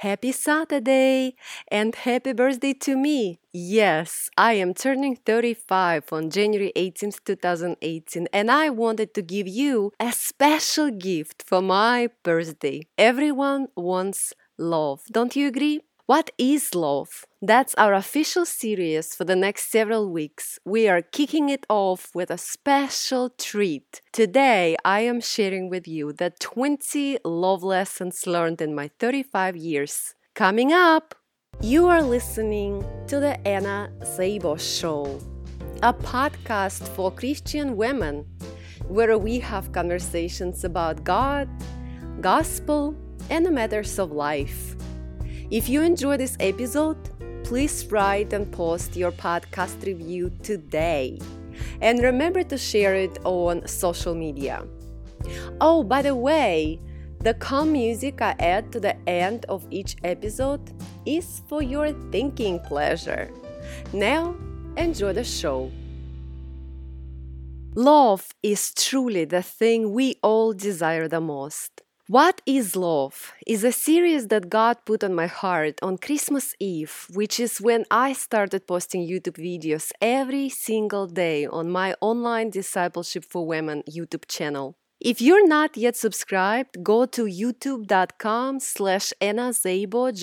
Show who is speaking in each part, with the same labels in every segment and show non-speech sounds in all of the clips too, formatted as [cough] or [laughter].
Speaker 1: Happy Saturday and happy birthday to me. Yes, I am turning 35 on January 18th, 2018, and I wanted to give you a special gift for my birthday. Everyone wants love. Don't you agree? What is love? That's our official series for the next several weeks. We are kicking it off with a special treat. Today, I am sharing with you the 20 love lessons learned in my 35 years. Coming up, you are listening to the Anna Szabo's Show, a podcast for Christian women where we have conversations about God, gospel, and the matters of life. If you enjoy this episode, please write and post your podcast review today. And remember to share it on social media. Oh, by the way, the calm music I add to the end of each episode is for your thinking pleasure. Now, enjoy the show. Love is truly the thing we all desire the most. What is Love is a series that God put on my heart on Christmas Eve, which is when I started posting YouTube videos every single day on my online Discipleship for Women YouTube channel. If you're not yet subscribed, go to youtube.com slash jdmba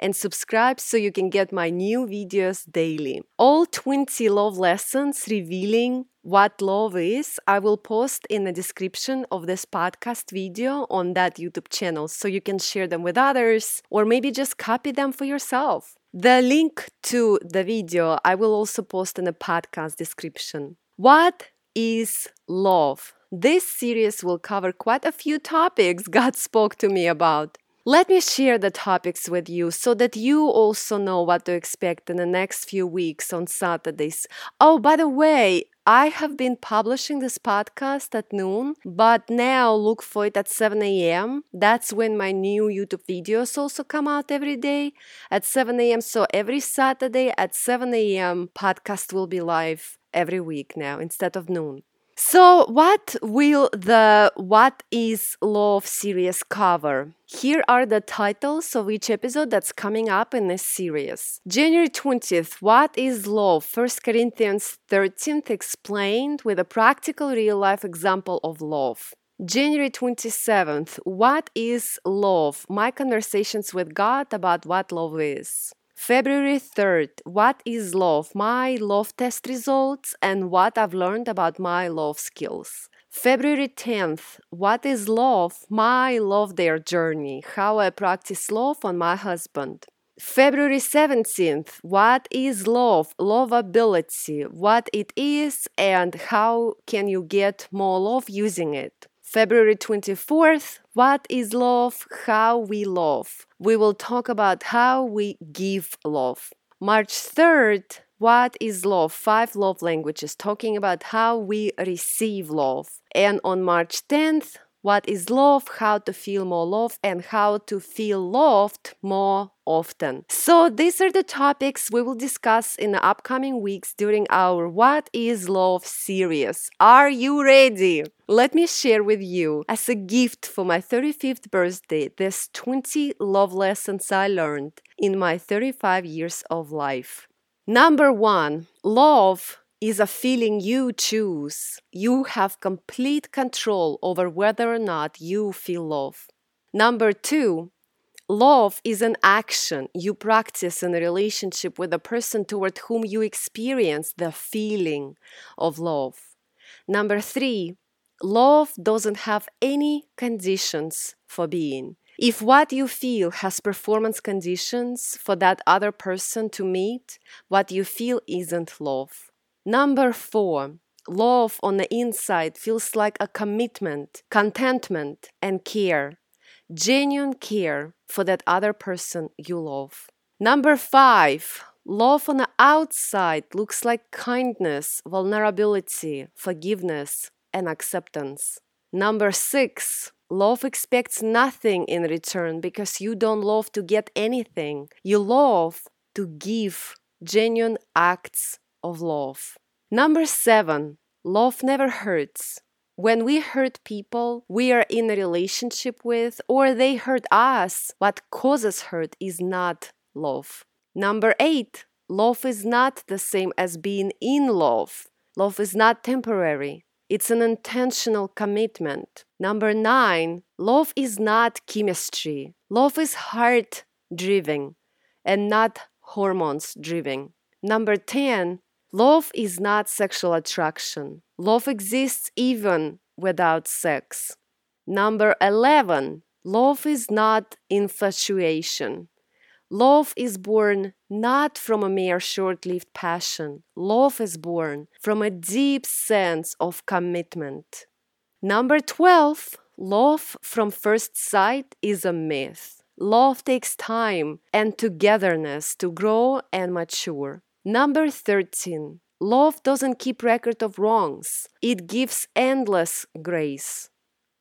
Speaker 1: and subscribe so you can get my new videos daily. All 20 love lessons revealing what love is, I will post in the description of this podcast video on that YouTube channel so you can share them with others or maybe just copy them for yourself. The link to the video I will also post in the podcast description. What is love? This series will cover quite a few topics [laughs] God spoke to me about. Let me share the topics with you so that you also know what to expect in the next few weeks on Saturdays. Oh, by the way, I have been publishing this podcast at noon, but now look for it at 7 a.m. That's when my new YouTube videos also come out every day at 7 a.m. So every Saturday at 7 a.m., podcast will be live every week now instead of noon. So, what will the What is Love series cover? Here are the titles of each episode that's coming up in this series. January 20th, What is Love? 1 Corinthians 13th explained with a practical real life example of love. January 27th, What is Love? My conversations with God about what love is. February 3rd, what is love? My love test results and what I've learned about my love skills. February 10th, what is love? My love dare journey, how I practice love on my husband. February 17th, what is love? Lovability, what it is and how can you get more love using it. February 24th, What is Love? How We Love. We will talk about how we give love. March 3rd, What is Love? Five love languages, talking about how we receive love. And on March 10th, what is love, how to feel more love, and how to feel loved more often. So, these are the topics we will discuss in the upcoming weeks during our What is Love series. Are you ready? Let me share with you, as a gift for my 35th birthday, these 20 love lessons I learned in my 35 years of life. Number one, love is a feeling you choose. You have complete control over whether or not you feel love. Number two, love is an action you practice in a relationship with a person toward whom you experience the feeling of love. Number three, love doesn't have any conditions for being. If what you feel has performance conditions for that other person to meet, what you feel isn't love. Number four, love on the inside feels like a commitment, contentment, and care. Genuine care for that other person you love. Number five, love on the outside looks like kindness, vulnerability, forgiveness, and acceptance. Number six, love expects nothing in return because you don't love to get anything. You love to give genuine acts of love. Number seven, love never hurts. When we hurt people we are in a relationship with or they hurt us, what causes hurt is not love. Number eight, love is not the same as being in love. Love is not temporary. It's an intentional commitment. Number nine, love is not chemistry. Love is heart driven and not hormones driven. Number 10, love is not sexual attraction. Love exists even without sex. Number 11, love is not infatuation. Love is born not from a mere short lived passion. Love is born from a deep sense of commitment. Number 12, love from first sight is a myth. Love takes time and togetherness to grow and mature. Number 13, love doesn't keep record of wrongs, it gives endless grace.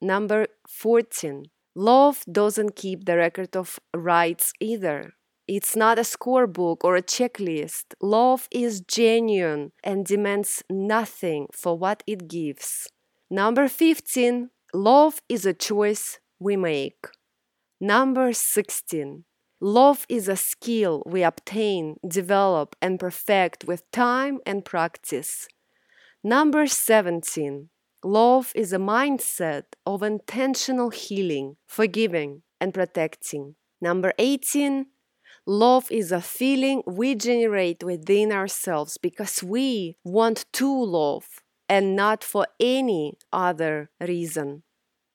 Speaker 1: Number 14, love doesn't keep the record of rights either. It's not a scorebook or a checklist. Love is genuine and demands nothing for what it gives. Number 15. Love is a choice we make. Number 16. Love is a skill we obtain, develop, and perfect with time and practice. Number 17. Love is a mindset of intentional healing, forgiving, and protecting. Number 18. Love is a feeling we generate within ourselves because we want to love and not for any other reason.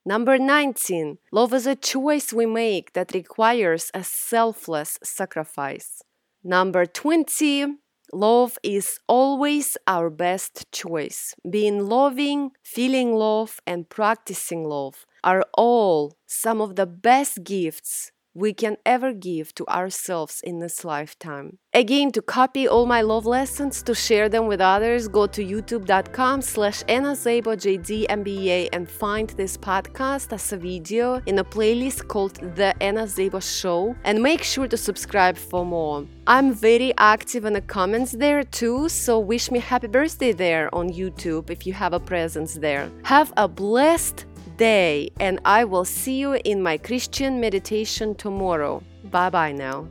Speaker 1: Number 19. Love is a choice we make that requires a selfless sacrifice. Number 20. Love is always our best choice. Being loving, feeling love, and practicing love are all some of the best gifts we can ever give to ourselves in this lifetime. Again, to copy all my love lessons, to share them with others, go to youtube.com slash MBA and find this podcast as a video in a playlist called The Anna Szabo Show and make sure to subscribe for more. I'm very active in the comments there too, so wish me happy birthday there on YouTube if you have a presence there. Have a blessed day, and I will see you in my Christian meditation tomorrow. Bye bye now.